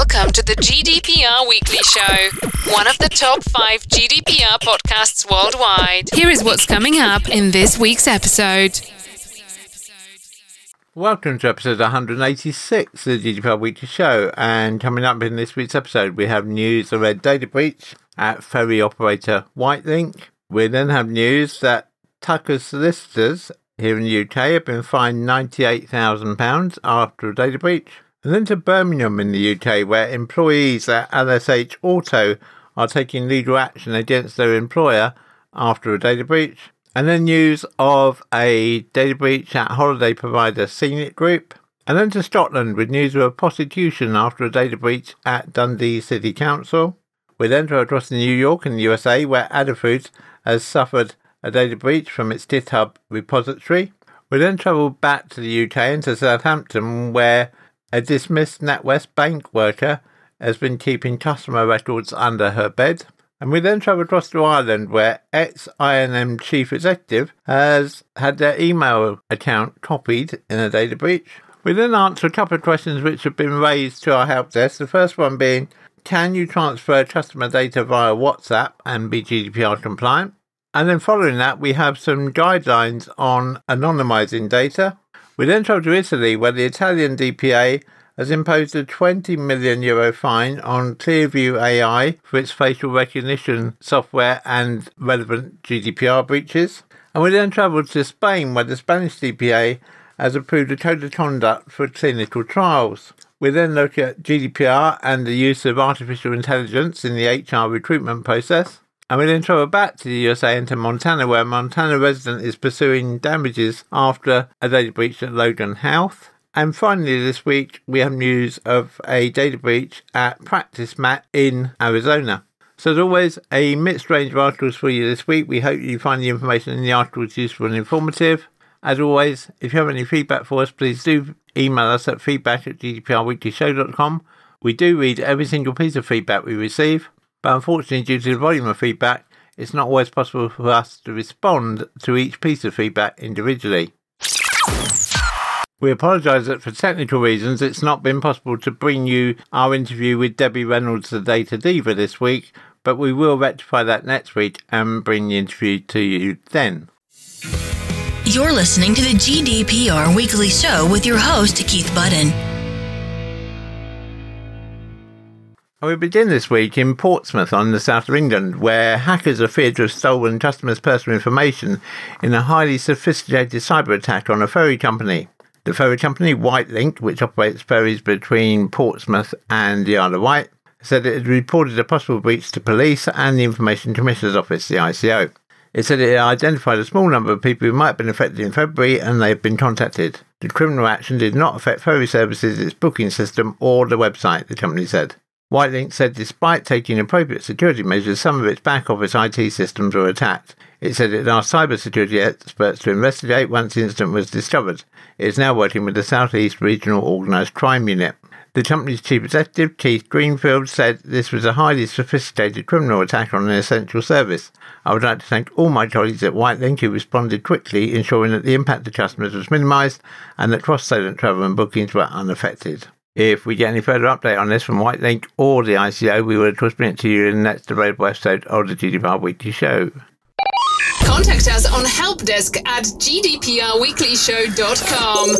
Welcome to the GDPR Weekly Show, one of the top five GDPR podcasts worldwide. Here is what's coming up in this week's episode. Welcome to episode 186 of the GDPR Weekly Show. And coming up in this week's episode, we have news of a data breach at ferry operator Wightlink. We then have news that Tucker's solicitors here in the UK have been fined £98,000 after a data breach. And then to Birmingham in the UK, where employees at LSH Auto are taking legal action against their employer after a data breach. And then news of a data breach at holiday provider Scenic Group. And then to Scotland with news of a prosecution after a data breach at Dundee City Council. We then go across to New York in the USA, where Adafruit has suffered a data breach from its GitHub repository. We then travel back to the UK and to Southampton, where a dismissed NatWest bank worker has been keeping customer records under her bed. And we then travel across to Ireland, where ex INM chief executive has had their email account copied in a data breach. We then answer a couple of questions which have been raised to our help desk. The first one being Can you transfer customer data via WhatsApp and be GDPR compliant? And then following that, we have some guidelines on anonymizing data. We then travel to Italy, where the Italian DPA has imposed a 20 million euro fine on Clearview AI for its facial recognition software and relevant GDPR breaches. And we then travel to Spain, where the Spanish DPA has approved a code of conduct for clinical trials. We then look at GDPR and the use of artificial intelligence in the HR recruitment process. And we then travel back to the USA and to Montana, where a Montana resident is pursuing damages after a data breach at Logan Health. And finally, this week, we have news of a data breach at PracticeMax in Arizona. So, as always, a mixed range of articles for you this week. We hope you find the information in the articles useful and informative. As always, if you have any feedback for us, please do email us at feedback at gdprweeklyshow.com. We do read every single piece of feedback we receive. But unfortunately, due to the volume of feedback, it's not always possible for us to respond to each piece of feedback individually. We apologise that for technical reasons it's not been possible to bring you our interview with Debbie Reynolds, the Data Diva, this week, but we will rectify that next week and bring the interview to you then. You're listening to the GDPR Weekly Show with your host, Keith Budden. We begin this week in Portsmouth on the south of England, where hackers are feared to have stolen customers' personal information in a highly sophisticated cyber attack on a ferry company. The ferry company Wightlink, which operates ferries between Portsmouth and the Isle of Wight, said it had reported a possible breach to police and the Information Commissioner's Office, the ICO. It said it identified a small number of people who might have been affected in February and they have been contacted. The criminal action did not affect ferry services, its booking system, or the website, the company said. Wightlink said despite taking appropriate security measures, some of its back office IT systems were attacked. It said it asked cybersecurity experts to investigate once the incident was discovered. It is now working with the Southeast Regional Organised Crime Unit. The company's chief executive, Keith Greenfield, said this was a highly sophisticated criminal attack on an essential service. I would like to thank all my colleagues at Wightlink who responded quickly, ensuring that the impact to customers was minimised and that cross-Solent travel and bookings were unaffected. If we get any further update on this from Wightlink or the ICO, we will of course bring it to you in the next available episode of the GDPR Weekly Show. Contact us on helpdesk at gdprweeklyshow.com.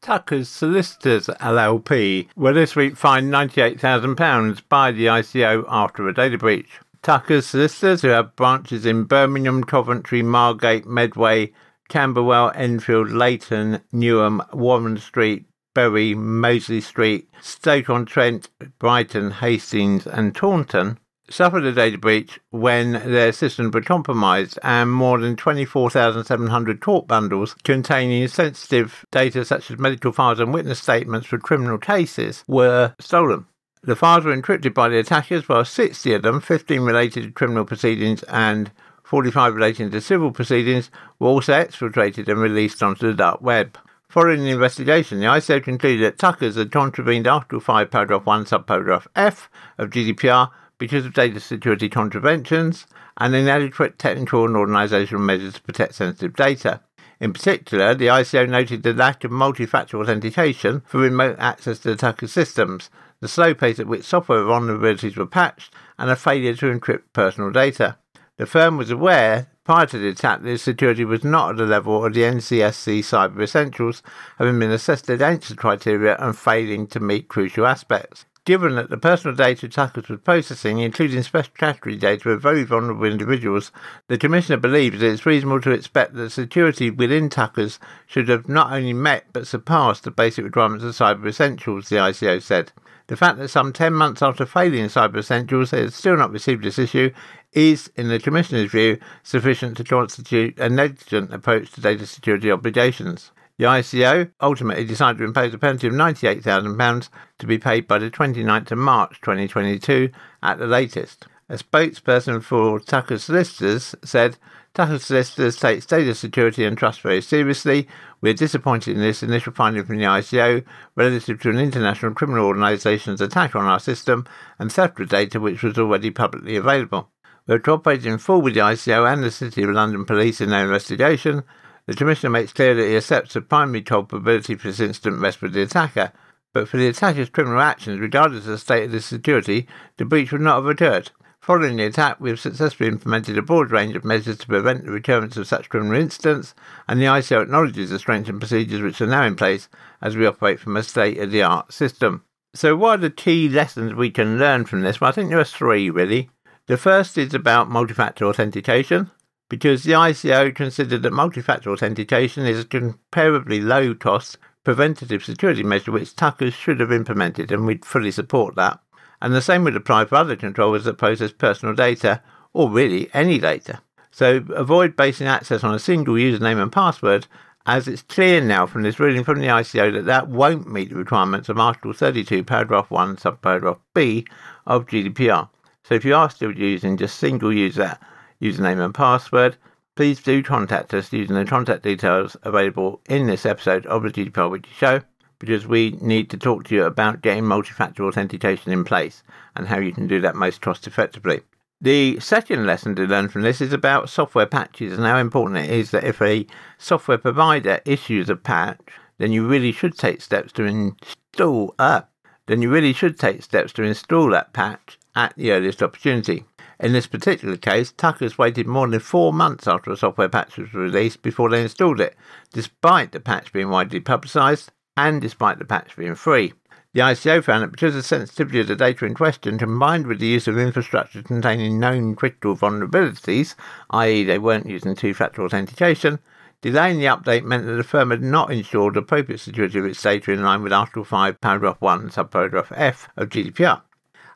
Tucker's Solicitors LLP were this week fined £98,000 by the ICO after a data breach. Tucker's Solicitors, who have branches in Birmingham, Coventry, Margate, Medway, Camberwell, Enfield, Leyton, Newham, Warren Street, Bury, Mosley Street, Stoke-on-Trent, Brighton, Hastings and Taunton suffered a data breach when their systems were compromised and more than 24,700 court bundles containing sensitive data such as medical files and witness statements for criminal cases were stolen. The files were encrypted by the attackers, while 60 of them, 15 related to criminal proceedings and 45 relating to civil proceedings, were also exfiltrated and released onto the dark web. Following the investigation, the ICO concluded that Tuckers had contravened Article 5, Paragraph 1, Subparagraph F of GDPR because of data security contraventions and inadequate technical and organisational measures to protect sensitive data. In particular, the ICO noted the lack of multi-factor authentication for remote access to the Tucker systems, the slow pace at which software vulnerabilities were patched, and a failure to encrypt personal data. The firm was aware prior to the attack the security was not at the level of the NCSC Cyber Essentials, having been assessed against the criteria and failing to meet crucial aspects. Given that the personal data attackers were processing, including special category data of very vulnerable individuals, the Commissioner believes that it's reasonable to expect that security within Tuckers should have not only met but surpassed the basic requirements of Cyber Essentials, the ICO said. The fact that some 10 months after failing Cyber Essentials they had still not received this issue is, in the Commissioner's view, sufficient to constitute a negligent approach to data security obligations. The ICO ultimately decided to impose a penalty of £98,000 to be paid by the 29th of March 2022 at the latest. A spokesperson for Tucker Solicitors said, Tucker Solicitors takes data security and trust very seriously. We are disappointed in this initial finding from the ICO relative to an international criminal organisation's attack on our system and theft of data which was already publicly available. Cooperated in full with the ICO and the City of London Police in their investigation. The Commissioner makes clear that he accepts the primary culpability for this incident rests with the attacker, but for the attacker's criminal actions, regardless of the state of the security, the breach would not have occurred. Following the attack, we have successfully implemented a broad range of measures to prevent the recurrence of such criminal incidents, and the ICO acknowledges the strengthened procedures which are now in place as we operate from a state of the art system. So, what are the key lessons we can learn from this? Well, I think there are three really. The first is about multi factor authentication because the ICO considered that multi-factor authentication is a comparably low-cost preventative security measure which Tuckers should have implemented, and we'd fully support that. And the same would apply for other controllers that process personal data, or really any data. So avoid basing access on a single username and password, as it's clear now from this ruling from the ICO that that won't meet the requirements of Article 32, paragraph 1, subparagraph B of GDPR. So if you are still using just single user username and password. Please do contact us using the contact details available in this episode of the GDPR Weekly Show because we need to talk to you about getting multi-factor authentication in place and how you can do that most cost effectively. The second lesson to learn from this is about software patches and how important it is that if a software provider issues a patch, then you really should take steps to install uh, then you really should take steps to install that patch at the earliest opportunity. In this particular case, Tuckers waited more than four months after a software patch was released before they installed it, despite the patch being widely publicised and despite the patch being free. The ICO found that because of the sensitivity of the data in question, combined with the use of infrastructure containing known critical vulnerabilities, i.e., they weren't using two factor authentication, delaying the update meant that the firm had not ensured appropriate security of its data in line with Article 5, Paragraph 1, Subparagraph F of GDPR.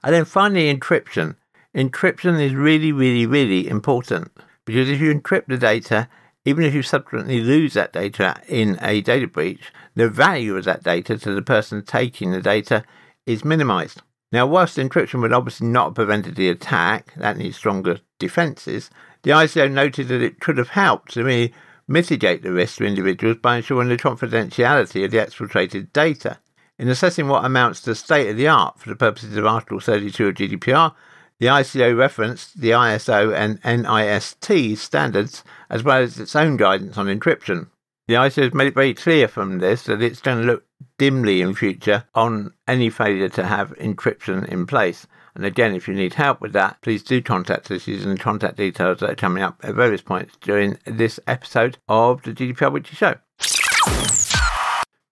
And then finally, encryption encryption is really, really, really important because if you encrypt the data, even if you subsequently lose that data in a data breach, the value of that data to the person taking the data is minimized. Now, whilst encryption would obviously not have prevented the attack, that needs stronger defenses, the ICO noted that it could have helped to mitigate the risk to individuals by ensuring the confidentiality of the exfiltrated data. In assessing what amounts to state of the art for the purposes of Article 32 of GDPR, the ICO referenced the ISO and NIST standards as well as its own guidance on encryption. The ICO has made it very clear from this that it's going to look dimly in future on any failure to have encryption in place. And again, if you need help with that, please do contact us using the contact details that are coming up at various points during this episode of the GDPR Weekly Show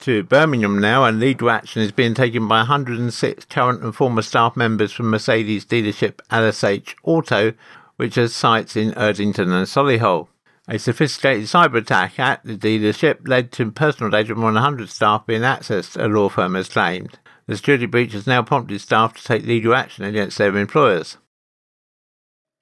to Birmingham now, and legal action is being taken by 106 current and former staff members from Mercedes dealership LSH Auto, which has sites in Erdington and Solihull. A sophisticated cyber attack at the dealership led to personal data of more than 100 staff being accessed, a law firm has claimed. The security breach has now prompted staff to take legal action against their employers.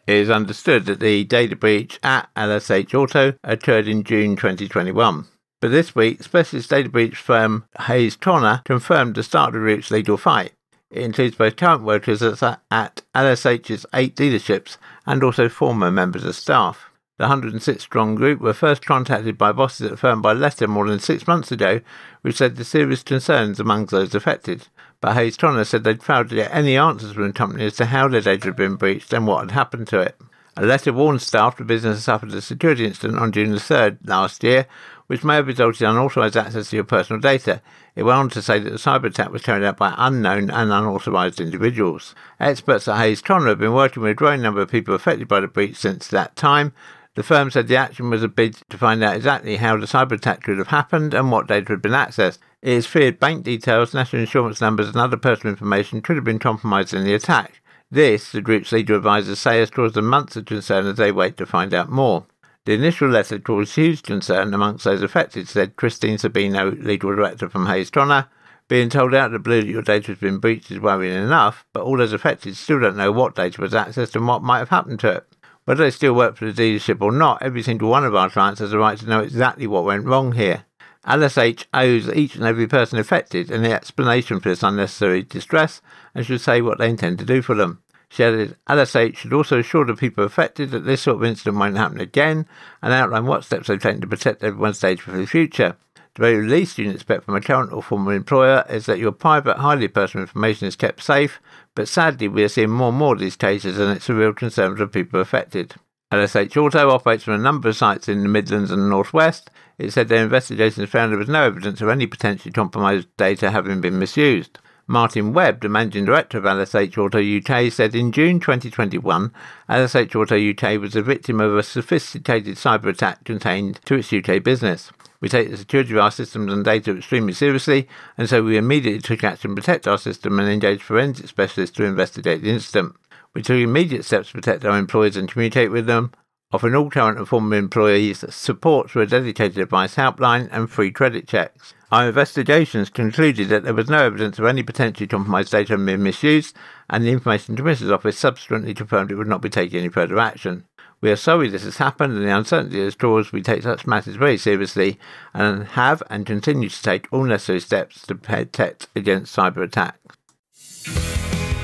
It is understood that the data breach at LSH Auto occurred in June 2021. But this week, specialist data breach firm Hayes Connor confirmed the start of the group's legal fight. It includes both current workers at LSH's eight dealerships and also former members of staff. The 106 strong group were first contacted by bosses at the firm by letter more than six months ago, which led to serious concerns among those affected. But Hayes Connor said they'd failed to get any answers from the company as to how their data had been breached and what had happened to it. A letter warned staff the business had suffered a security incident on June the 3rd last year which may have resulted in unauthorized access to your personal data. It went on to say that the cyber attack was carried out by unknown and unauthorized individuals. Experts at Hayes Connor have been working with a growing number of people affected by the breach since that time. The firm said the action was a bid to find out exactly how the cyber attack could have happened and what data had been accessed. It is feared bank details, national insurance numbers, and other personal information could have been compromised in the attack. This, the group's legal advisors say, has caused them months of concern as they wait to find out more. The initial letter caused huge concern amongst those affected, said Christine Sabino, legal director from Hayes Connor. Being told out of the blue that your data has been breached is worrying enough, but all those affected still don't know what data was accessed and what might have happened to it. Whether they still work for the dealership or not, every single one of our clients has a right to know exactly what went wrong here. LSH owes each and every person affected an explanation for this unnecessary distress and should say what they intend to do for them. She added, LSH should also assure the people affected that this sort of incident won't happen again and outline what steps they've taken to protect everyone's data for the future. The very least you can expect from a current or former employer is that your private, highly personal information is kept safe, but sadly we are seeing more and more of these cases and it's a real concern for the people affected. LSH Auto operates from a number of sites in the Midlands and the Northwest. It said their investigations found there was no evidence of any potentially compromised data having been misused. Martin Webb, the managing director of LSH Auto UK, said in June 2021, LSH Auto UK was the victim of a sophisticated cyber attack contained to its UK business. We take the security of our systems and data extremely seriously, and so we immediately took action to protect our system and engaged forensic specialists to investigate the incident. We took immediate steps to protect our employees and communicate with them, offering all current and former employees support through a dedicated advice helpline and free credit checks. Our investigations concluded that there was no evidence of any potentially compromised data being misused, and the Information Commissioner's Office subsequently confirmed it would not be taking any further action. We are sorry this has happened, and the uncertainty has caused we take such matters very seriously and have and continue to take all necessary steps to protect against cyber attacks.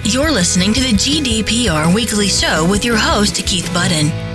You're listening to the GDPR Weekly Show with your host, Keith Budden.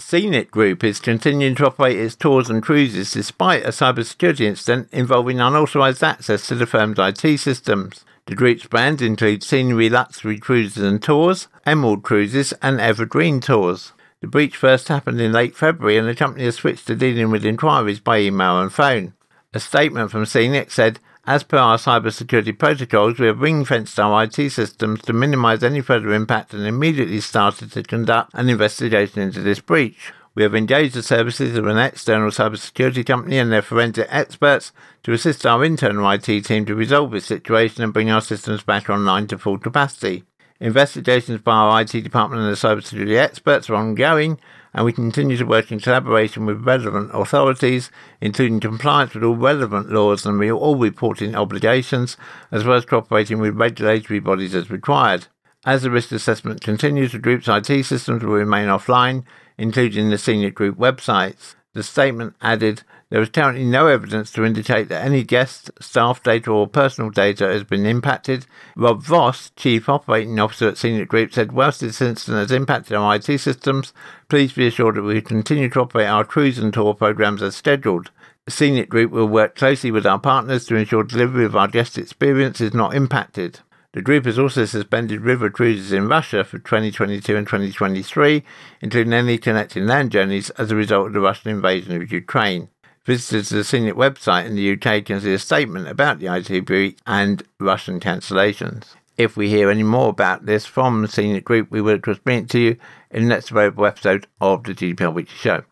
Scenic Group is continuing to operate its tours and cruises despite a cybersecurity incident involving unauthorized access to the firm's IT systems. The group's brands include Scenic Luxury Cruises and Tours, Emerald Cruises, and Evergreen Tours. The breach first happened in late February, and the company has switched to dealing with inquiries by email and phone. A statement from Scenic said, as per our cybersecurity protocols, we have ring fenced our IT systems to minimize any further impact and immediately started to conduct an investigation into this breach. We have engaged the services of an external cybersecurity company and their forensic experts to assist our internal IT team to resolve this situation and bring our systems back online to full capacity. Investigations by our IT department and the cybersecurity experts are ongoing, and we continue to work in collaboration with relevant authorities, including compliance with all relevant laws and all reporting obligations, as well as cooperating with regulatory bodies as required. As the risk assessment continues, the group's IT systems will remain offline, including the senior Group websites. The statement added, there is currently no evidence to indicate that any guest, staff data or personal data has been impacted. Rob Voss, Chief Operating Officer at Scenic Group, said, whilst this incident has impacted our IT systems, please be assured that we continue to operate our cruise and tour programs as scheduled. Scenic Group will work closely with our partners to ensure delivery of our guest experience is not impacted. The group has also suspended river cruises in Russia for 2022 and 2023, including any connecting land journeys as a result of the Russian invasion of Ukraine. Visitors to the Scenic website in the UK can see a statement about the IT breach and Russian cancellations. If we hear any more about this from the Scenic Group, we will course bring it to you in the next available episode of the GDPR Weekly Show.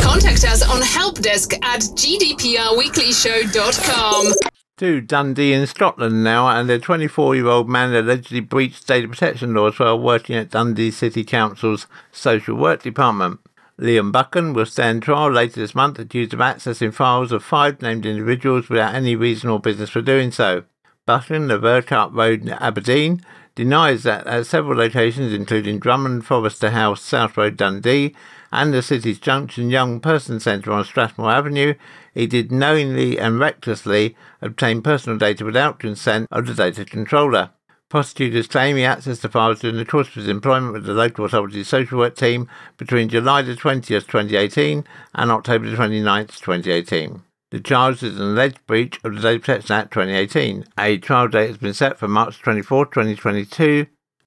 Contact us on helpdesk at gdprweeklyshow.com. To Dundee in Scotland now, and a 24 year old man allegedly breached data protection laws while working at Dundee City Council's social work department. Liam Buchan will stand trial later this month accused of accessing files of five named individuals without any reason or business for doing so. Buchan of Urquhart Road, in Aberdeen, denies that at several locations, including Drummond Forester House, South Road, Dundee, and the city's Junction Young Person Centre on Strathmore Avenue, he did knowingly and recklessly obtain personal data without consent of the data controller. Prosecutors claim he accessed the files during the course of his employment with the local authority social work team between July the 20th, 2018 and October the 29th, 2018. The charge is an alleged breach of the Data Protection Act 2018. A trial date has been set for March 24, 2022,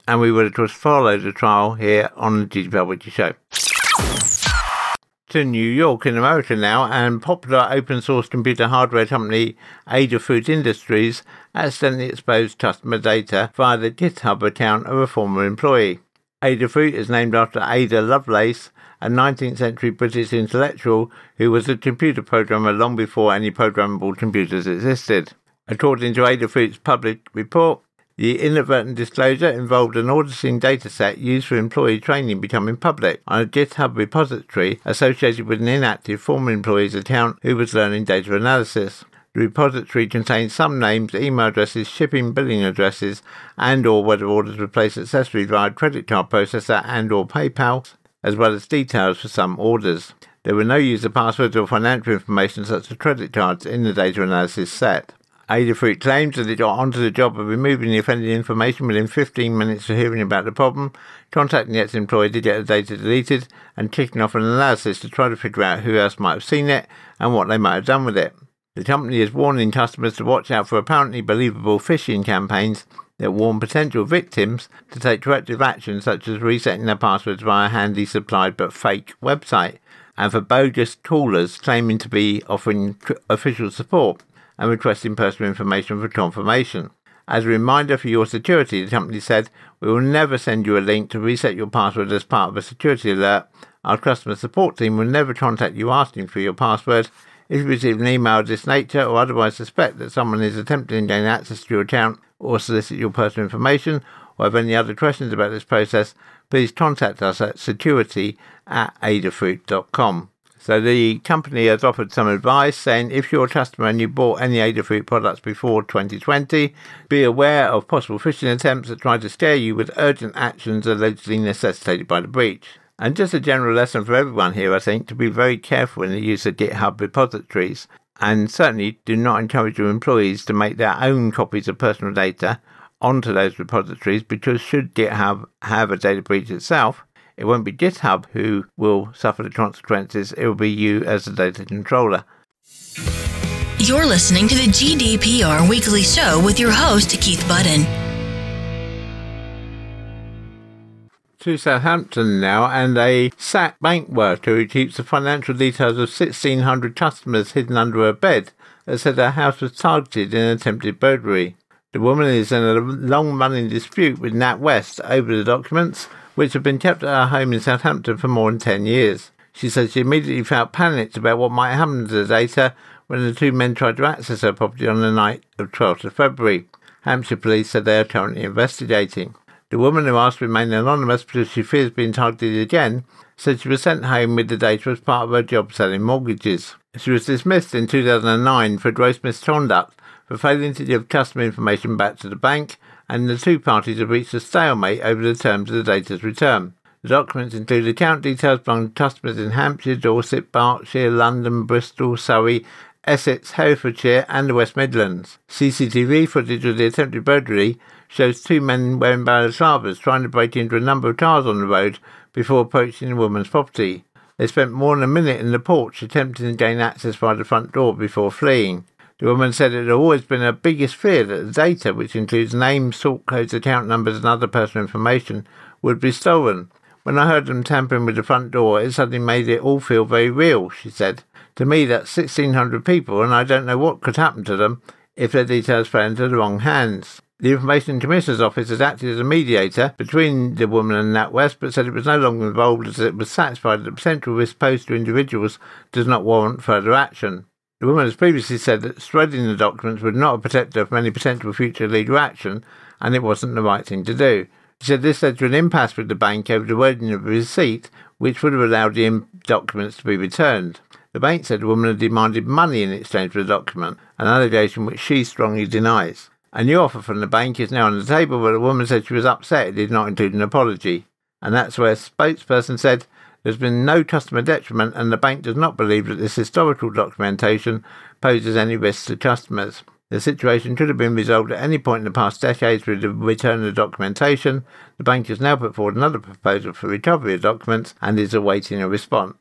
and we will of course follow the trial here on the GDPR Weekly Show. To New York in America now, and popular open source computer hardware company Adafruit Industries accidentally exposed customer data via the GitHub account of a former employee. Adafruit is named after Ada Lovelace, a 19th century British intellectual who was a computer programmer long before any programmable computers existed. According to Adafruit's public report, the inadvertent disclosure involved an auditing dataset used for employee training becoming public on a GitHub repository associated with an inactive former employee's account who was learning data analysis. The repository contains some names, email addresses, shipping billing addresses, and or whether orders were placed successfully via credit card processor and or PayPal, as well as details for some orders. There were no user passwords or financial information such as credit cards in the data analysis set. Adafruit claims that it got onto the job of removing the offending information within 15 minutes of hearing about the problem, contacting the ex-employee to get the data deleted, and kicking off an analysis to try to figure out who else might have seen it and what they might have done with it. The company is warning customers to watch out for apparently believable phishing campaigns that warn potential victims to take corrective action such as resetting their passwords via a handy supplied but fake website, and for bogus callers claiming to be offering official support and requesting personal information for confirmation. As a reminder for your security, the company said, we will never send you a link to reset your password as part of a security alert. Our customer support team will never contact you asking for your password. If you receive an email of this nature or otherwise suspect that someone is attempting to gain access to your account or solicit your personal information or have any other questions about this process, please contact us at security at adafruit.com. So the company has offered some advice saying if you're a customer and you bought any Adafruit products before 2020, be aware of possible phishing attempts that try to scare you with urgent actions allegedly necessitated by the breach. And just a general lesson for everyone here, I think, to be very careful in the use of GitHub repositories. And certainly do not encourage your employees to make their own copies of personal data onto those repositories because should GitHub have a data breach itself, it won't be GitHub who will suffer the consequences, it will be you as the data controller. You're listening to the GDPR Weekly Show with your host, Keith Budden. To Southampton now, and a sacked bank worker who keeps the financial details of 1,600 customers hidden under her bed has said her house was targeted in an attempted burglary. The woman is in a long running dispute with NatWest over the documents which had been kept at her home in Southampton for more than 10 years. She said she immediately felt panicked about what might happen to the data when the two men tried to access her property on the night of 12th of February. Hampshire police said they are currently investigating. The woman who asked to remain anonymous because she fears being targeted again said she was sent home with the data as part of her job selling mortgages. She was dismissed in 2009 for gross misconduct for failing to give customer information back to the bank and the two parties have reached a stalemate over the terms of the data's return. The documents include account details belonging to customers in Hampshire, Dorset, Berkshire, London, Bristol, Surrey, Essex, Herefordshire, and the West Midlands. CCTV footage of the attempted burglary shows two men wearing balaclavas trying to break into a number of cars on the road before approaching the woman's property. They spent more than a minute in the porch attempting to gain access by the front door before fleeing. The woman said it had always been her biggest fear that the data, which includes names, sort codes, account numbers, and other personal information, would be stolen. When I heard them tampering with the front door, it suddenly made it all feel very real, she said. To me, that's 1,600 people, and I don't know what could happen to them if their details fell into the wrong hands. The Information Commissioner's Office has acted as a mediator between the woman and NatWest, but said it was no longer involved as it was satisfied that the potential risk posed to individuals does not warrant further action. The woman has previously said that shredding the documents would not have protected her from any potential future legal action, and it wasn't the right thing to do. She said this led to an impasse with the bank over the wording of a receipt, which would have allowed the documents to be returned. The bank said the woman had demanded money in exchange for the document, an allegation which she strongly denies. A new offer from the bank is now on the table, but the woman said she was upset it did not include an apology. And that's where a spokesperson said there's been no customer detriment, and the bank does not believe that this historical documentation poses any risk to customers. The situation could have been resolved at any point in the past decades with the return of the documentation. The bank has now put forward another proposal for recovery of documents and is awaiting a response.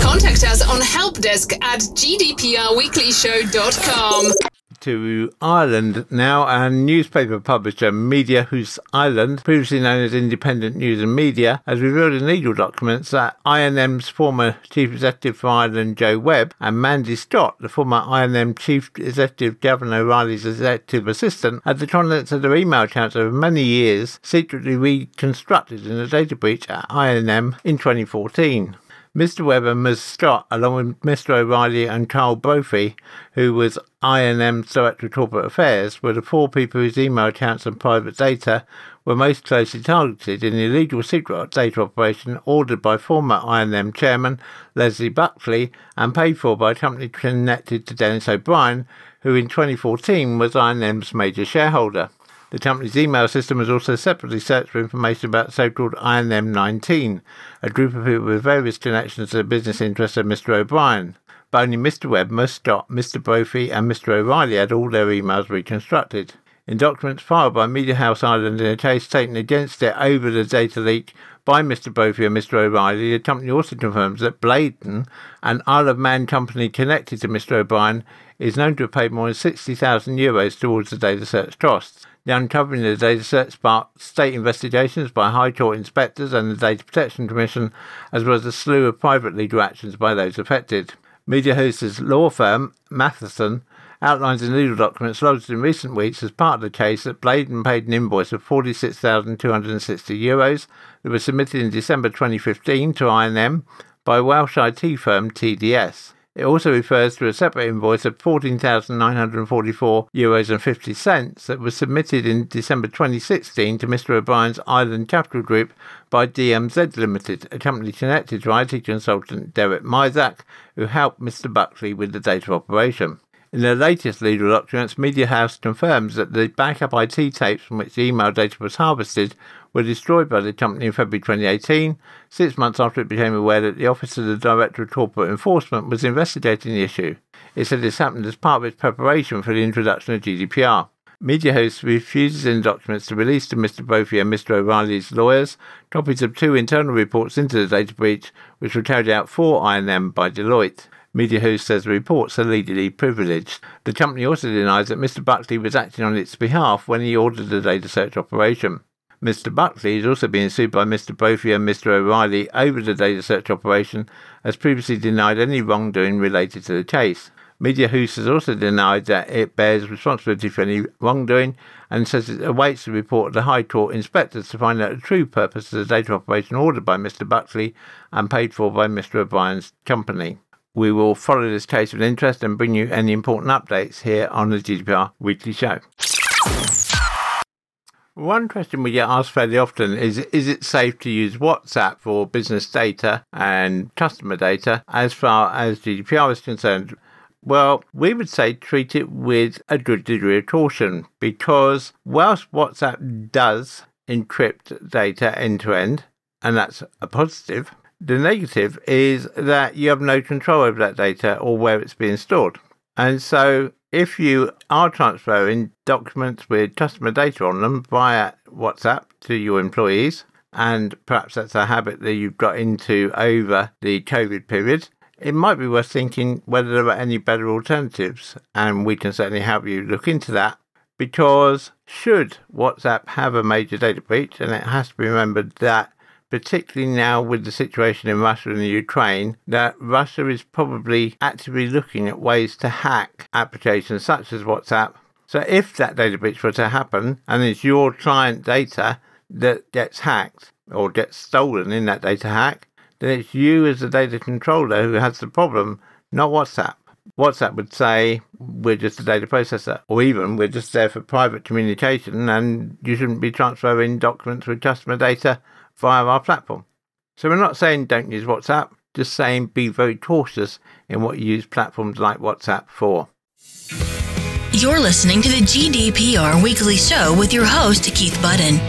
Contact us on helpdesk at gdprweeklyshow.com. to Ireland now, and newspaper publisher Mediahuis Ireland, previously known as Independent News and Media, has revealed in legal documents that I&M's former Chief Executive for Ireland, Joe Webb, and Mandy Stott, the former I&M Chief Executive Gavin O'Reilly's executive assistant, had the contents of their email accounts over many years secretly reconstructed in a data breach at I&M in 2014. Mr. Webb and Ms. Stott, along with Mr. O'Reilly and Karl Brophy, who was I&M's Director of Corporate Affairs, were the four people whose email accounts and private data were most closely targeted in the illegal secret data operation ordered by former I&M chairman Leslie Buckley and paid for by a company connected to Denis O'Brien, who in 2014 was I&M's major shareholder. The company's email system has also separately searched for information about so-called I&M 19, a group of people with various connections to the business interests of Mr. O'Brien. But only Mr. Webb, Ms. Stott, Mr. Brophy, and Mr. O'Reilly had all their emails reconstructed. In documents filed by Mediahuis Ireland in a case taken against it over the data leak by Mr. Brophy and Mr. O'Reilly, the company also confirms that Blaydon, an Isle of Man company connected to Mr. O'Brien, is known to have paid more than 60,000 euros towards the data search costs. The uncovering of the data set sparked state investigations by High Court inspectors and the Data Protection Commission, as well as a slew of private legal actions by those affected. Mediahuis's law firm, Matheson, outlines in legal documents lodged in recent weeks as part of the case that Blaydon paid an invoice of 46,260 euros that was submitted in December 2015 to I&M by Welsh IT firm TDS. It also refers to a separate invoice of 14,944 euros and 50 cents that was submitted in December 2016 to Mr. O'Brien's Island Capital Group by DMZ Limited, a company connected to IT consultant Derek Mizak, who helped Mr. Buckley with the data operation. In their latest legal documents, Mediahuis confirms that the backup IT tapes from which the email data was harvested were destroyed by the company in February 2018, six months after it became aware that the Office of the Director of Corporate Enforcement was investigating the issue. It said this happened as part of its preparation for the introduction of GDPR. Mediahuis refuses in documents to release to Mr. Brophy and Mr. O'Reilly's lawyers copies of two internal reports into the data breach, which were carried out for I&M by Deloitte. Mediahuis says the reports are legally privileged. The company also denies that Mr. Buckley was acting on its behalf when he ordered the data search operation. Mr. Buckley is also being sued by Mr. Brophy and Mr. O'Reilly over the data search operation, as previously denied any wrongdoing related to the case. Mediahuis has also denied that it bears responsibility for any wrongdoing and says it awaits the report of the High Court inspectors to find out the true purpose of the data operation ordered by Mr. Buckley and paid for by Mr. O'Brien's company. We will follow this case with interest and bring you any important updates here on the GDPR Weekly Show. One question we get asked fairly often is Is it safe to use WhatsApp for business data and customer data as far as GDPR is concerned? Well, we would say treat it with a good degree of caution because whilst WhatsApp does encrypt data end to end, and that's a positive, the negative is that you have no control over that data or where it's being stored. And so if you are transferring documents with customer data on them via WhatsApp to your employees, and perhaps that's a habit that you've got into over the COVID period, it might be worth thinking whether there are any better alternatives. And we can certainly help you look into that because should WhatsApp have a major data breach, and it has to be remembered that particularly now with the situation in Russia and the Ukraine, that Russia is probably actively looking at ways to hack applications such as WhatsApp. So if that data breach were to happen and it's your client data that gets hacked or gets stolen in that data hack, then it's you as the data controller who has the problem, not WhatsApp. WhatsApp would say, we're just a data processor, or even we're just there for private communication and you shouldn't be transferring documents with customer data via our platform. So we're not saying don't use WhatsApp, just saying be very cautious in what you use platforms like WhatsApp for. You're listening to the GDPR Weekly Show with your host, Keith Budden.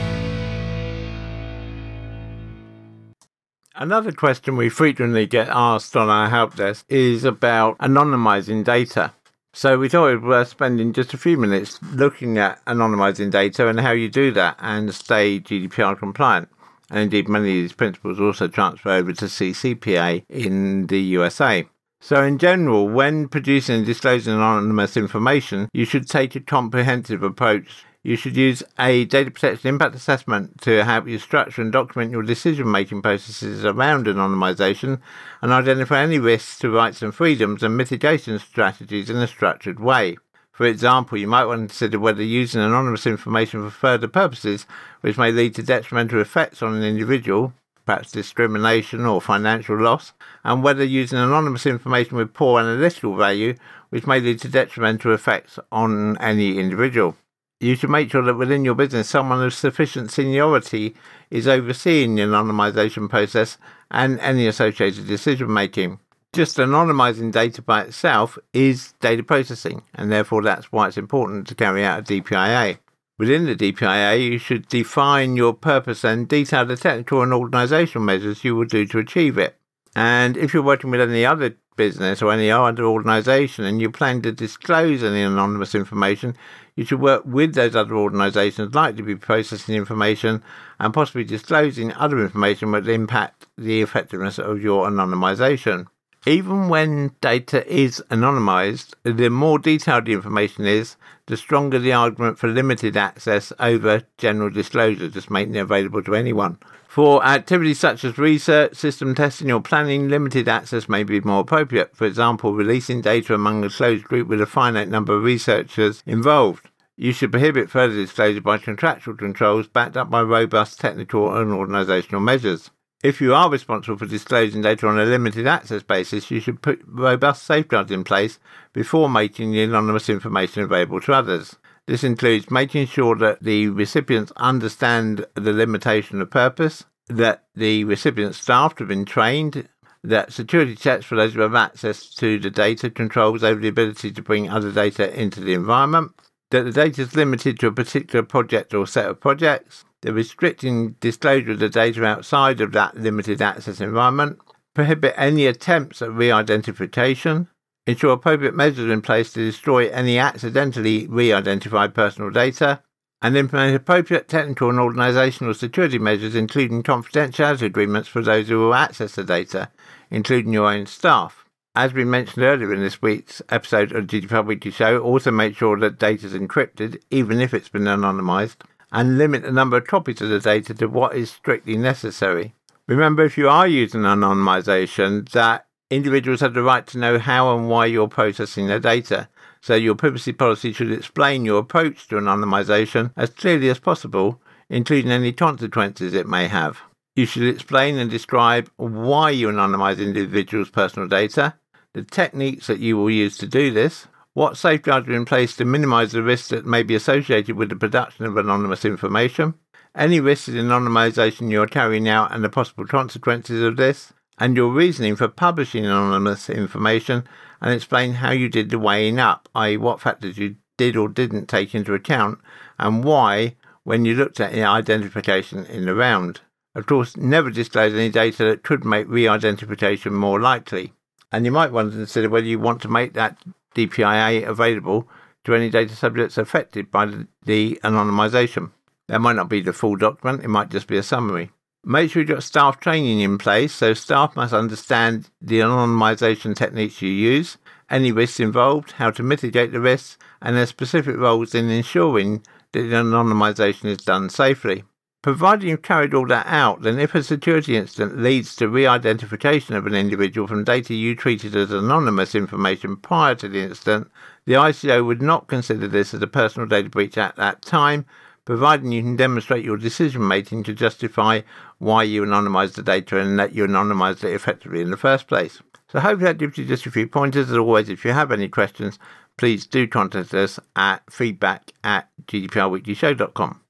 Another question we frequently get asked on our help desk is about anonymizing data. So we thought it was worth spending just a few minutes looking at anonymizing data and how you do that and stay GDPR compliant. And indeed, many of these principles also transfer over to CCPA in the USA. So, in general, when producing and disclosing anonymous information, you should take a comprehensive approach. You should use a data protection impact assessment to help you structure and document your decision making processes around anonymization and identify any risks to rights and freedoms and mitigation strategies in a structured way. For example, you might want to consider whether using anonymous information for further purposes, which may lead to detrimental effects on an individual, perhaps discrimination or financial loss, and whether using anonymous information with poor analytical value, which may lead to detrimental effects on any individual. You should make sure that within your business, someone of sufficient seniority is overseeing the anonymization process and any associated decision making. Just anonymizing data by itself is data processing, and therefore that's why it's important to carry out a DPIA. Within the DPIA, you should define your purpose and detail the technical and organizational measures you will do to achieve it. And if you're working with any other business or any other organization and you plan to disclose any anonymous information, you should work with those other organizations likely to be processing information and possibly disclosing other information that impact the effectiveness of your anonymization. Even when data is anonymized, the more detailed the information is, the stronger the argument for limited access over general disclosure, just making it available to anyone. For activities such as research, system testing, or planning, limited access may be more appropriate. For example, releasing data among a closed group with a finite number of researchers involved. You should prohibit further disclosure by contractual controls backed up by robust technical and organisational measures. If you are responsible for disclosing data on a limited access basis, you should put robust safeguards in place before making the anonymous information available to others. This includes making sure that the recipients understand the limitation of purpose, that the recipient staff have been trained, that security checks for those who have access to the data controls over the ability to bring other data into the environment, that the data is limited to a particular project or set of projects, the restricting disclosure of the data outside of that limited access environment, prohibit any attempts at re identification, ensure appropriate measures in place to destroy any accidentally re identified personal data, and implement appropriate technical and organizational security measures, including confidentiality agreements for those who will access the data, including your own staff. As we mentioned earlier in this week's episode of the GDPR Weekly Show, also make sure that data is encrypted, even if it's been anonymized, and limit the number of copies of the data to what is strictly necessary. Remember, if you are using anonymization, that individuals have the right to know how and why you're processing their data. So your privacy policy should explain your approach to anonymization as clearly as possible, including any consequences it may have. You should explain and describe why you anonymize individuals' personal data, the techniques that you will use to do this, what safeguards are in place to minimize the risks that may be associated with the production of anonymous information? Any risks in anonymization you are carrying out and the possible consequences of this? And your reasoning for publishing anonymous information and explain how you did the weighing up, i.e., what factors you did or didn't take into account and why when you looked at identification in the round. Of course, never disclose any data that could make re identification more likely. And you might want to consider whether you want to make that DPIA available to any data subjects affected by the anonymization. That might not be the full document, it might just be a summary. Make sure you've got staff training in place so staff must understand the anonymization techniques you use, any risks involved, how to mitigate the risks, and their specific roles in ensuring that the anonymization is done safely. Provided you've carried all that out, then if a security incident leads to re identification of an individual from data you treated as anonymous information prior to the incident, the ICO would not consider this as a personal data breach at that time, providing you can demonstrate your decision making to justify why you anonymised the data and that you anonymised it effectively in the first place. So, hopefully, that gives you just a few pointers. As always, if you have any questions, please do contact us at feedback at gdprweeklyshow.com.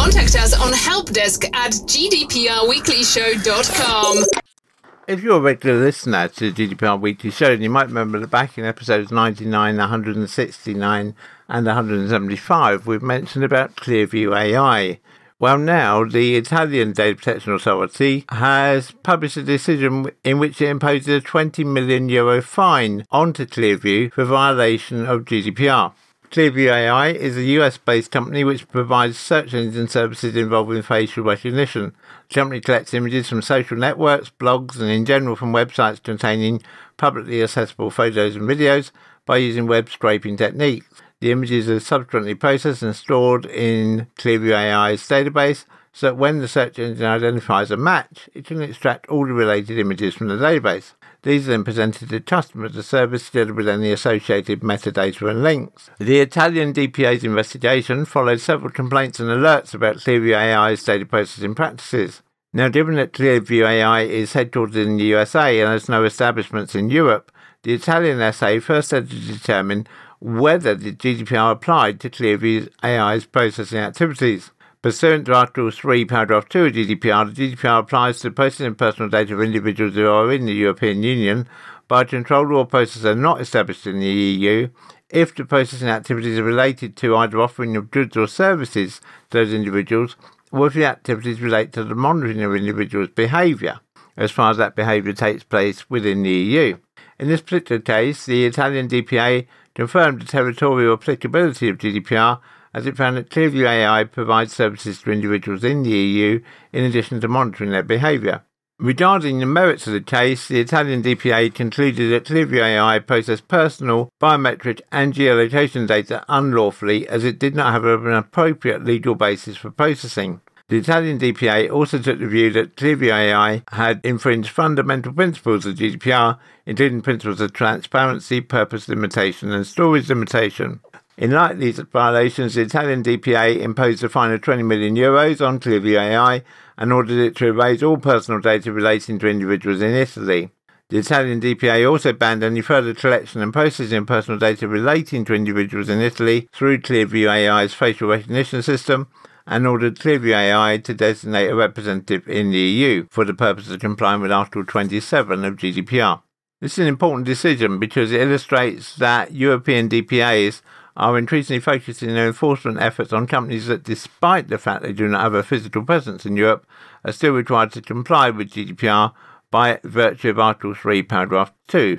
Contact us on helpdesk at gdprweeklyshow.com. If you're a regular listener to the GDPR Weekly Show, you might remember that back in episodes 99, 169, and 175, we've mentioned about Clearview AI. Well, now the Italian Data Protection Authority has published a decision in which it imposes a 20 million euro fine onto Clearview for violation of GDPR. Clearview AI is a US based company which provides search engine services involving facial recognition. The company collects images from social networks, blogs, and in general from websites containing publicly accessible photos and videos by using web scraping techniques. The images are subsequently processed and stored in Clearview AI's database so that when the search engine identifies a match, it can extract all the related images from the database. These are then presented to customers as a service together with any associated metadata and links. The Italian DPA's investigation followed several complaints and alerts about Clearview AI's data processing practices. Now, given that Clearview AI is headquartered in the USA and has no establishments in Europe, the Italian SA first had to determine whether the GDPR applied to Clearview AI's processing activities. Pursuant to Article 3, Paragraph 2 of GDPR, the GDPR applies to the processing personal data of individuals who are in the European Union by a controller or are not established in the EU if the processing activities are related to either offering of goods or services to those individuals or if the activities relate to the monitoring of individuals' behaviour, as far as that behaviour takes place within the EU. In this particular case, the Italian DPA confirmed the territorial applicability of GDPR as it found that Clearview AI provides services to individuals in the EU in addition to monitoring their behaviour. Regarding the merits of the case, the Italian DPA concluded that Clearview AI processed personal, biometric, and geolocation data unlawfully as it did not have an appropriate legal basis for processing. The Italian DPA also took the view that Clearview AI had infringed fundamental principles of GDPR, including principles of transparency, purpose limitation, and storage limitation. In light of these violations, the Italian DPA imposed a fine of 20 million euros on Clearview AI and ordered it to erase all personal data relating to individuals in Italy. The Italian DPA also banned any further collection and processing of personal data relating to individuals in Italy through Clearview AI's facial recognition system and ordered Clearview AI to designate a representative in the EU for the purpose of complying with Article 27 of GDPR. This is an important decision because it illustrates that European DPAs are increasingly focusing their enforcement efforts on companies that, despite the fact they do not have a physical presence in Europe, are still required to comply with GDPR by virtue of Article 3, Paragraph 2.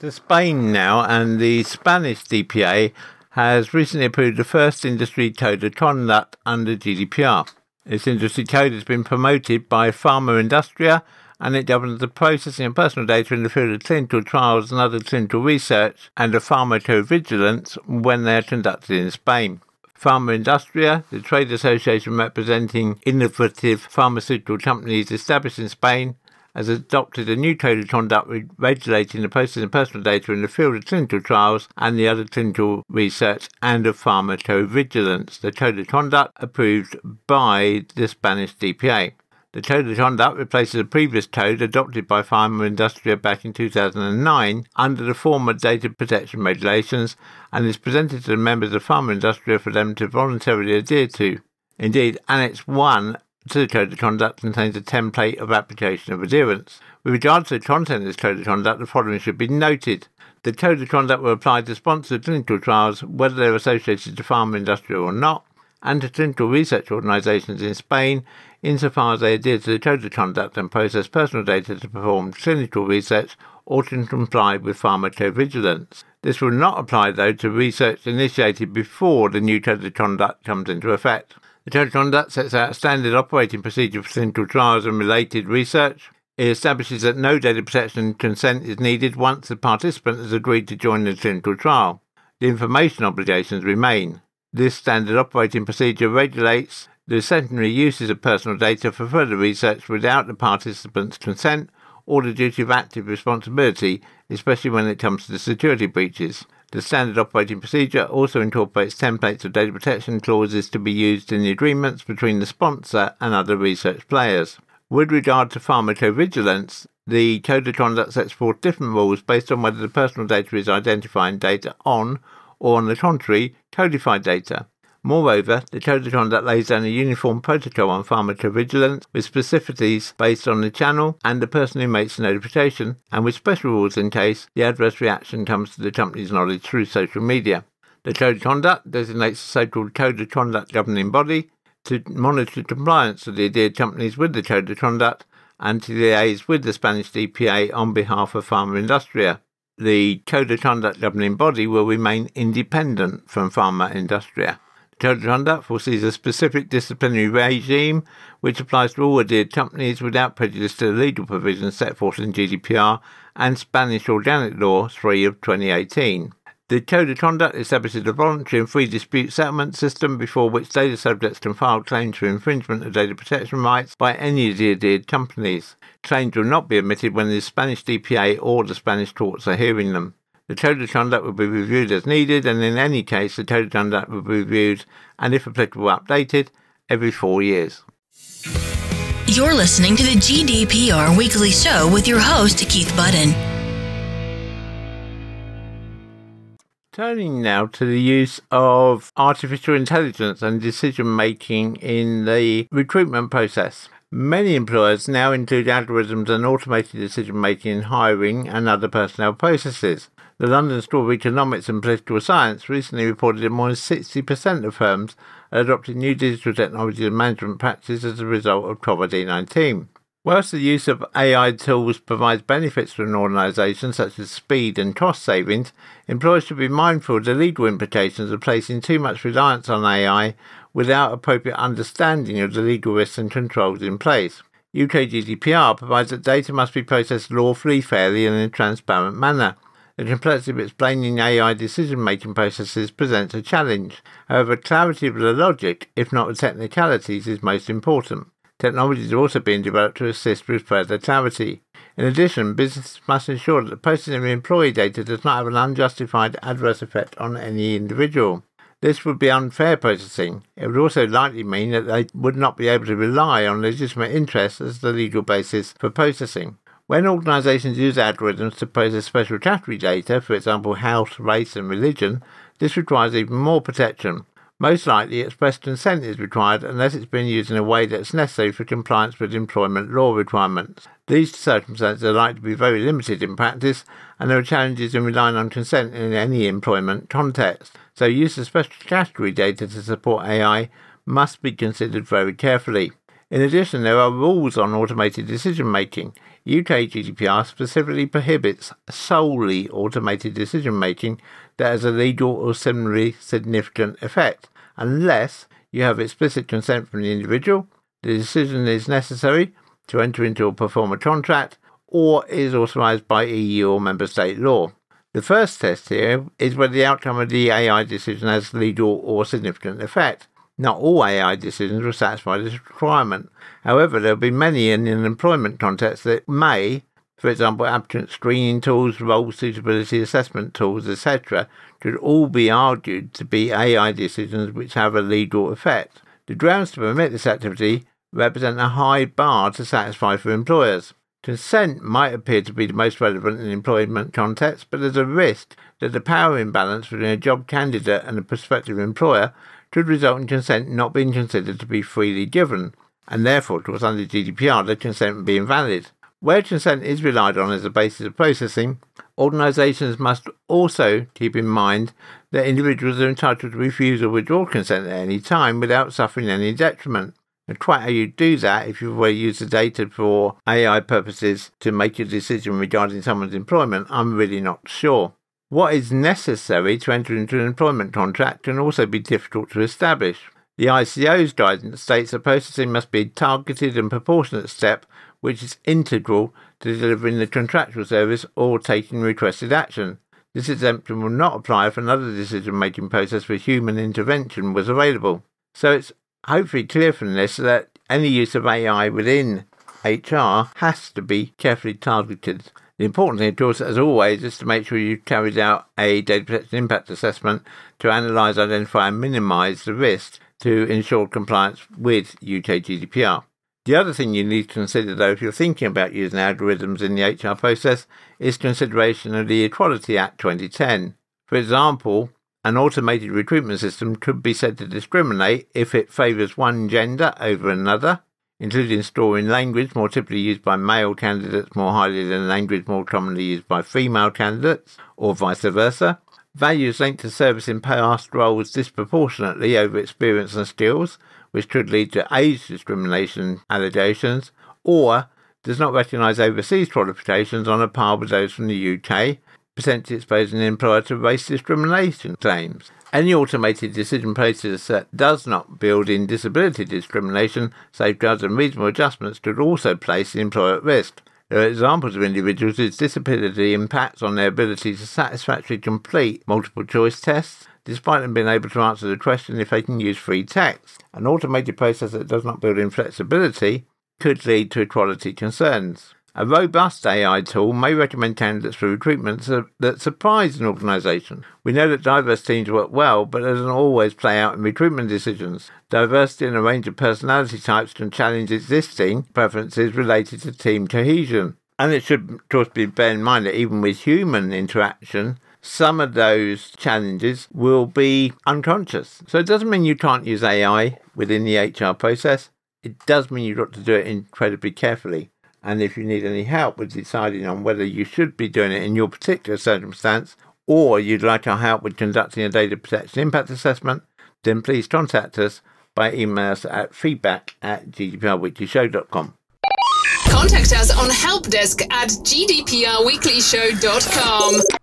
To Spain now, and the Spanish DPA has recently approved the first industry code of conduct under GDPR. This industry code has been promoted by Farmaindustria and it governs the processing of personal data in the field of clinical trials and other clinical research and of pharmacovigilance when they are conducted in Spain. Farmaindustria, the trade association representing innovative pharmaceutical companies established in Spain, has adopted a new code of conduct regulating the processing of personal data in the field of clinical trials and the other clinical research and of pharmacovigilance. The code of conduct approved by the Spanish DPA. The code of conduct replaces a previous code adopted by Farmaindustria back in 2009 under the former data protection regulations and is presented to the members of Farmaindustria for them to voluntarily adhere to. Indeed, Annex 1 to the Code of Conduct contains a template of application of adherence. With regard to the content of this Code of Conduct, the following should be noted. The Code of Conduct will apply to sponsored clinical trials, whether they're associated to Farmaindustria or not, and to clinical research organisations in Spain, insofar as they adhere to the code of conduct and process personal data to perform clinical research or to comply with pharmacovigilance. This will not apply, though, to research initiated before the new code of conduct comes into effect. The code of conduct sets out standard operating procedure for clinical trials and related research. It establishes that no data protection consent is needed once the participant has agreed to join the clinical trial. The information obligations remain. This standard operating procedure regulates the secondary uses of personal data for further research without the participant's consent or the duty of active responsibility, especially when it comes to security breaches. The standard operating procedure also incorporates templates of data protection clauses to be used in the agreements between the sponsor and other research players. With regard to pharmacovigilance, the Code of Conduct sets forth different rules based on whether the personal data is identifying data on or, on the contrary, codified data. Moreover, the Code of Conduct lays down a uniform protocol on pharmacovigilance with specificities based on the channel and the person who makes the notification, and with special rules in case the adverse reaction comes to the company's knowledge through social media. The Code of Conduct designates a so-called Code of Conduct governing body to monitor compliance of the adhered companies with the Code of Conduct and to liaise with the Spanish DPA on behalf of Farmaindustria. The Code of Conduct governing body will remain independent from Farmaindustria. The Code of Conduct foresees a specific disciplinary regime which applies to all adhered companies without prejudice to the legal provisions set forth in GDPR and Spanish Organic Law 3 of 2018. The Code of Conduct establishes a voluntary and free dispute settlement system before which data subjects can file claims for infringement of data protection rights by any of the adhered companies. Claims will not be admitted when the Spanish DPA or the Spanish courts are hearing them. The Code of Conduct will be reviewed as needed, and in any case, the Code of Conduct will be reviewed and, if applicable, updated every four years. You're listening to the GDPR Weekly Show with your host, Keith Budden. Turning now to the use of artificial intelligence and decision making in the recruitment process. Many employers now include algorithms and automated decision making in hiring and other personnel processes. The London School of Economics and Political Science recently reported that more than 60% of firms are adopting new digital technology and management practices as a result of COVID 19. Whilst the use of AI tools provides benefits for an organisation, such as speed and cost savings, employers should be mindful of the legal implications of placing too much reliance on AI without appropriate understanding of the legal risks and controls in place. UK GDPR provides that data must be processed lawfully, fairly, and in a transparent manner. The complexity of explaining AI decision making processes presents a challenge. However, clarity of the logic, if not the technicalities, is most important. Technologies are also being developed to assist with further clarity. In addition, businesses must ensure that the processing of employee data does not have an unjustified adverse effect on any individual. This would be unfair processing. It would also likely mean that they would not be able to rely on legitimate interests as the legal basis for processing. When organisations use algorithms to process special category data, for example health, race and religion, this requires even more protection. Most likely, express consent is required unless it's been used in a way that's necessary for compliance with employment law requirements. These circumstances are likely to be very limited in practice, and there are challenges in relying on consent in any employment context. So, use of special category data to support AI must be considered very carefully. In addition, there are rules on automated decision making. UK GDPR specifically prohibits solely automated decision making that has a legal or similarly significant effect, unless you have explicit consent from the individual, the decision is necessary to enter into or perform a contract, or is authorised by EU or member state law. The first test here is whether the outcome of the AI decision has legal or significant effect. Not all AI decisions will satisfy this requirement. However, there will be many in an employment context that may, for example, applicant screening tools, role suitability assessment tools, etc., could all be argued to be AI decisions which have a legal effect. The grounds to permit this activity represent a high bar to satisfy for employers. Consent might appear to be the most relevant in employment context, but there's a risk that the power imbalance between a job candidate and a prospective employer could result in consent not being considered to be freely given, and therefore, to us under GDPR, the consent would be invalid. Where consent is relied on as a basis of processing, organisations must also keep in mind that individuals are entitled to refuse or withdraw consent at any time without suffering any detriment. And quite how you do that, if you've already used the data for AI purposes to make a decision regarding someone's employment, I'm really not sure. What is necessary to enter into an employment contract can also be difficult to establish. The ICO's guidance states that processing must be a targeted and proportionate step which is integral to delivering the contractual service or taking requested action. This exemption will not apply if another decision making process for human intervention was available. So it's hopefully clear from this that any use of AI within HR has to be carefully targeted. The important thing, of course, as always, is to make sure you carried out a data protection impact assessment to analyse, identify, and minimise the risk to ensure compliance with UK GDPR. The other thing you need to consider, though, if you're thinking about using algorithms in the HR process, is consideration of the Equality Act 2010. For example, an automated recruitment system could be said to discriminate if it favours one gender over another, including storing language more typically used by male candidates more highly than language more commonly used by female candidates, or vice versa. Values linked to service in past roles disproportionately over experience and skills, which could lead to age discrimination allegations, or does not recognise overseas qualifications on a par with those from the UK, potentially exposing an employer to race discrimination claims. Any automated decision process that does not build in disability discrimination, safeguards, and reasonable adjustments could also place the employer at risk. There are examples of individuals whose disability impacts on their ability to satisfactorily complete multiple choice tests, despite them being able to answer the question if they can use free text. An automated process that does not build in flexibility could lead to equality concerns. A robust AI tool may recommend candidates for recruitment that surprise an organisation. We know that diverse teams work well, but it doesn't always play out in recruitment decisions. Diversity in a range of personality types can challenge existing preferences related to team cohesion. And it should, of course, be bear in mind that even with human interaction, some of those challenges will be unconscious. So it doesn't mean you can't use AI within the HR process. It does mean you've got to do it incredibly carefully. And if you need any help with deciding on whether you should be doing it in your particular circumstance, or you'd like our help with conducting a data protection impact assessment, then please contact us by email us at feedback at gdprweeklyshow.com. Contact us on helpdesk at gdprweeklyshow.com.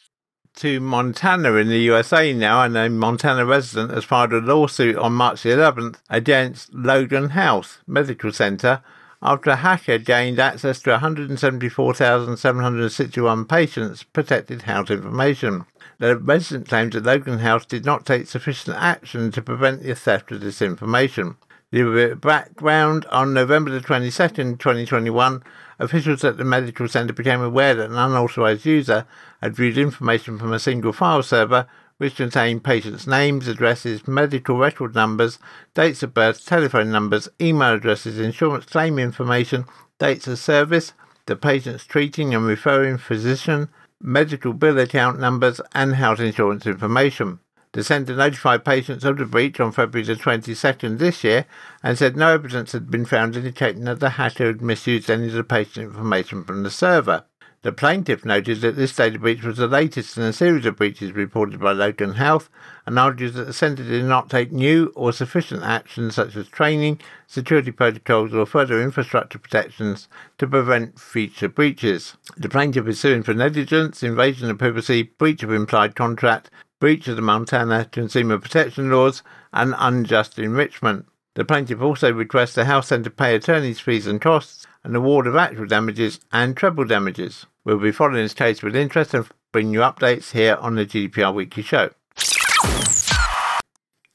To Montana in the USA now, and a Montana resident has filed a lawsuit on March the 11th against Logan Health Medical Center after a hacker gained access to 174,761 patients' protected health information. The resident claims that Logan Health did not take sufficient action to prevent the theft of this information. The background on November the 22nd, 2021, officials at the medical centre became aware that an unauthorised user had viewed information from a single file server which contained patients' names, addresses, medical record numbers, dates of birth, telephone numbers, email addresses, insurance claim information, dates of service, the patient's treating and referring physician, medical bill account numbers, and health insurance information. The centre notified patients of the breach on February the 22nd this year and said no evidence had been found indicating that the hacker had misused any of the patient information from the server. The plaintiff noted that this data breach was the latest in a series of breaches reported by Logan Health and argues that the centre did not take new or sufficient action such as training, security protocols, or further infrastructure protections to prevent future breaches. The plaintiff is suing for negligence, invasion of privacy, breach of implied contract, breach of the Montana consumer protection laws, and unjust enrichment. The plaintiff also requests the Health Centre pay attorney's fees and costs, an award of actual damages and treble damages. We'll be following this case with interest and bring you updates here on the GDPR Weekly Show.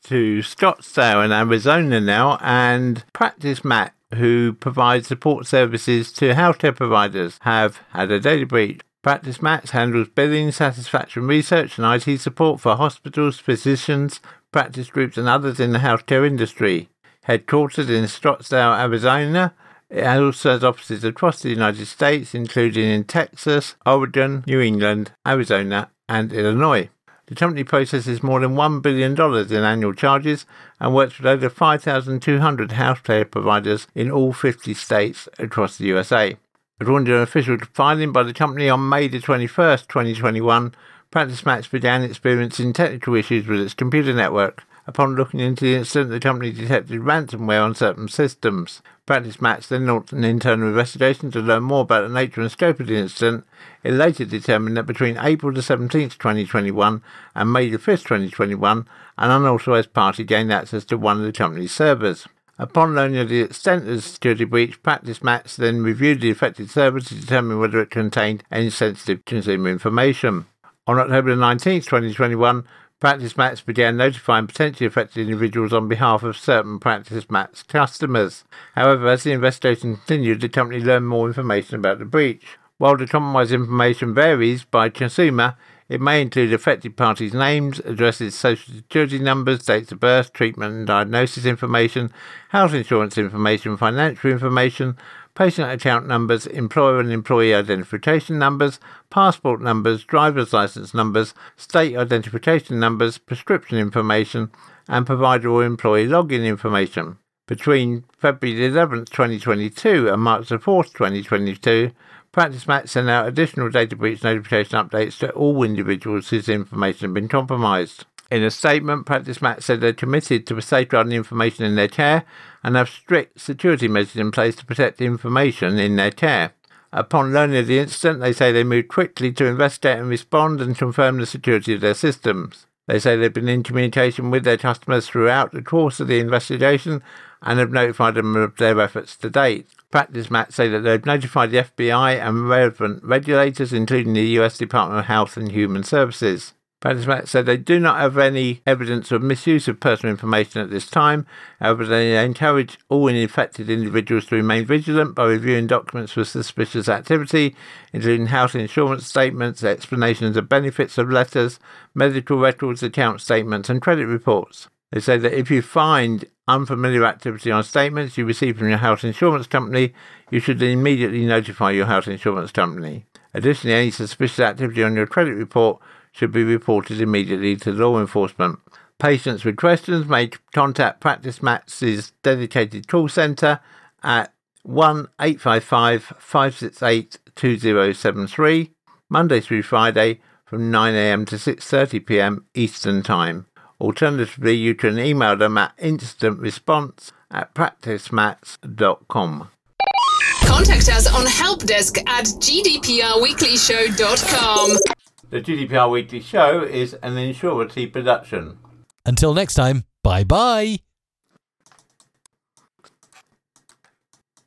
To Scottsdale in Arizona now, and Practice Max, who provides support services to healthcare providers, have had a data breach. Practice Max handles billing, satisfaction research, and IT support for hospitals, physicians, practice groups, and others in the healthcare industry. Headquartered in Scottsdale, Arizona, it also has offices across the United States, including in Texas, Oregon, New England, Arizona, and Illinois. The company processes more than $1 billion in annual charges and works with over 5,200 healthcare providers in all 50 states across the USA. According to an official filing by the company on May the 21st, 2021, Practice Max began experiencing technical issues with its computer network. Upon looking into the incident, the company detected ransomware on certain systems. Practice Max then launched an internal investigation to learn more about the nature and scope of the incident. It later determined that between April the 17th, 2021 and May the 5th, 2021, an unauthorized party gained access to one of the company's servers. Upon learning of the extent of the security breach, Practice Max then reviewed the affected server to determine whether it contained any sensitive consumer information. On October 19, 2021, Practice Max began notifying potentially affected individuals on behalf of certain Practice Max customers. However, as the investigation continued, the company learned more information about the breach. While the compromised information varies by consumer, it may include affected parties' names, addresses, social security numbers, dates of birth, treatment and diagnosis information, health insurance information, financial information, patient account numbers, employer and employee identification numbers, passport numbers, driver's license numbers, state identification numbers, prescription information, and provider or employee login information. Between February 11, 2022 and March 4, 2022, Practice Max sent out additional data breach notification updates to all individuals whose information had been compromised. In a statement, Practice Max said they're committed to safeguarding information in their care and have strict security measures in place to protect the information in their care. Upon learning of the incident, they say they moved quickly to investigate and respond and confirm the security of their systems. They say they've been in communication with their customers throughout the course of the investigation and have notified them of their efforts to date. PracticeMax say that they've notified the FBI and relevant regulators, including the US Department of Health and Human Services. PracticeMax said they do not have any evidence of misuse of personal information at this time. However, they encourage all infected individuals to remain vigilant by reviewing documents for suspicious activity, including health insurance statements, explanations of benefits of letters, medical records, account statements, and credit reports. They say that if you find unfamiliar activity on statements you receive from your health insurance company, you should immediately notify your health insurance company. Additionally, any suspicious activity on your credit report should be reported immediately to law enforcement. Patients with questions may contact Practice PracticeMax' dedicated call centre at 1 855 568 2073, Monday through Friday from 9am to 6.30pm Eastern Time. Alternatively, you can email them at instantresponse at practicemax.com. Contact us on helpdesk at gdprweeklyshow.com. The GDPR Weekly Show is an Insurity production. Until next time, bye bye.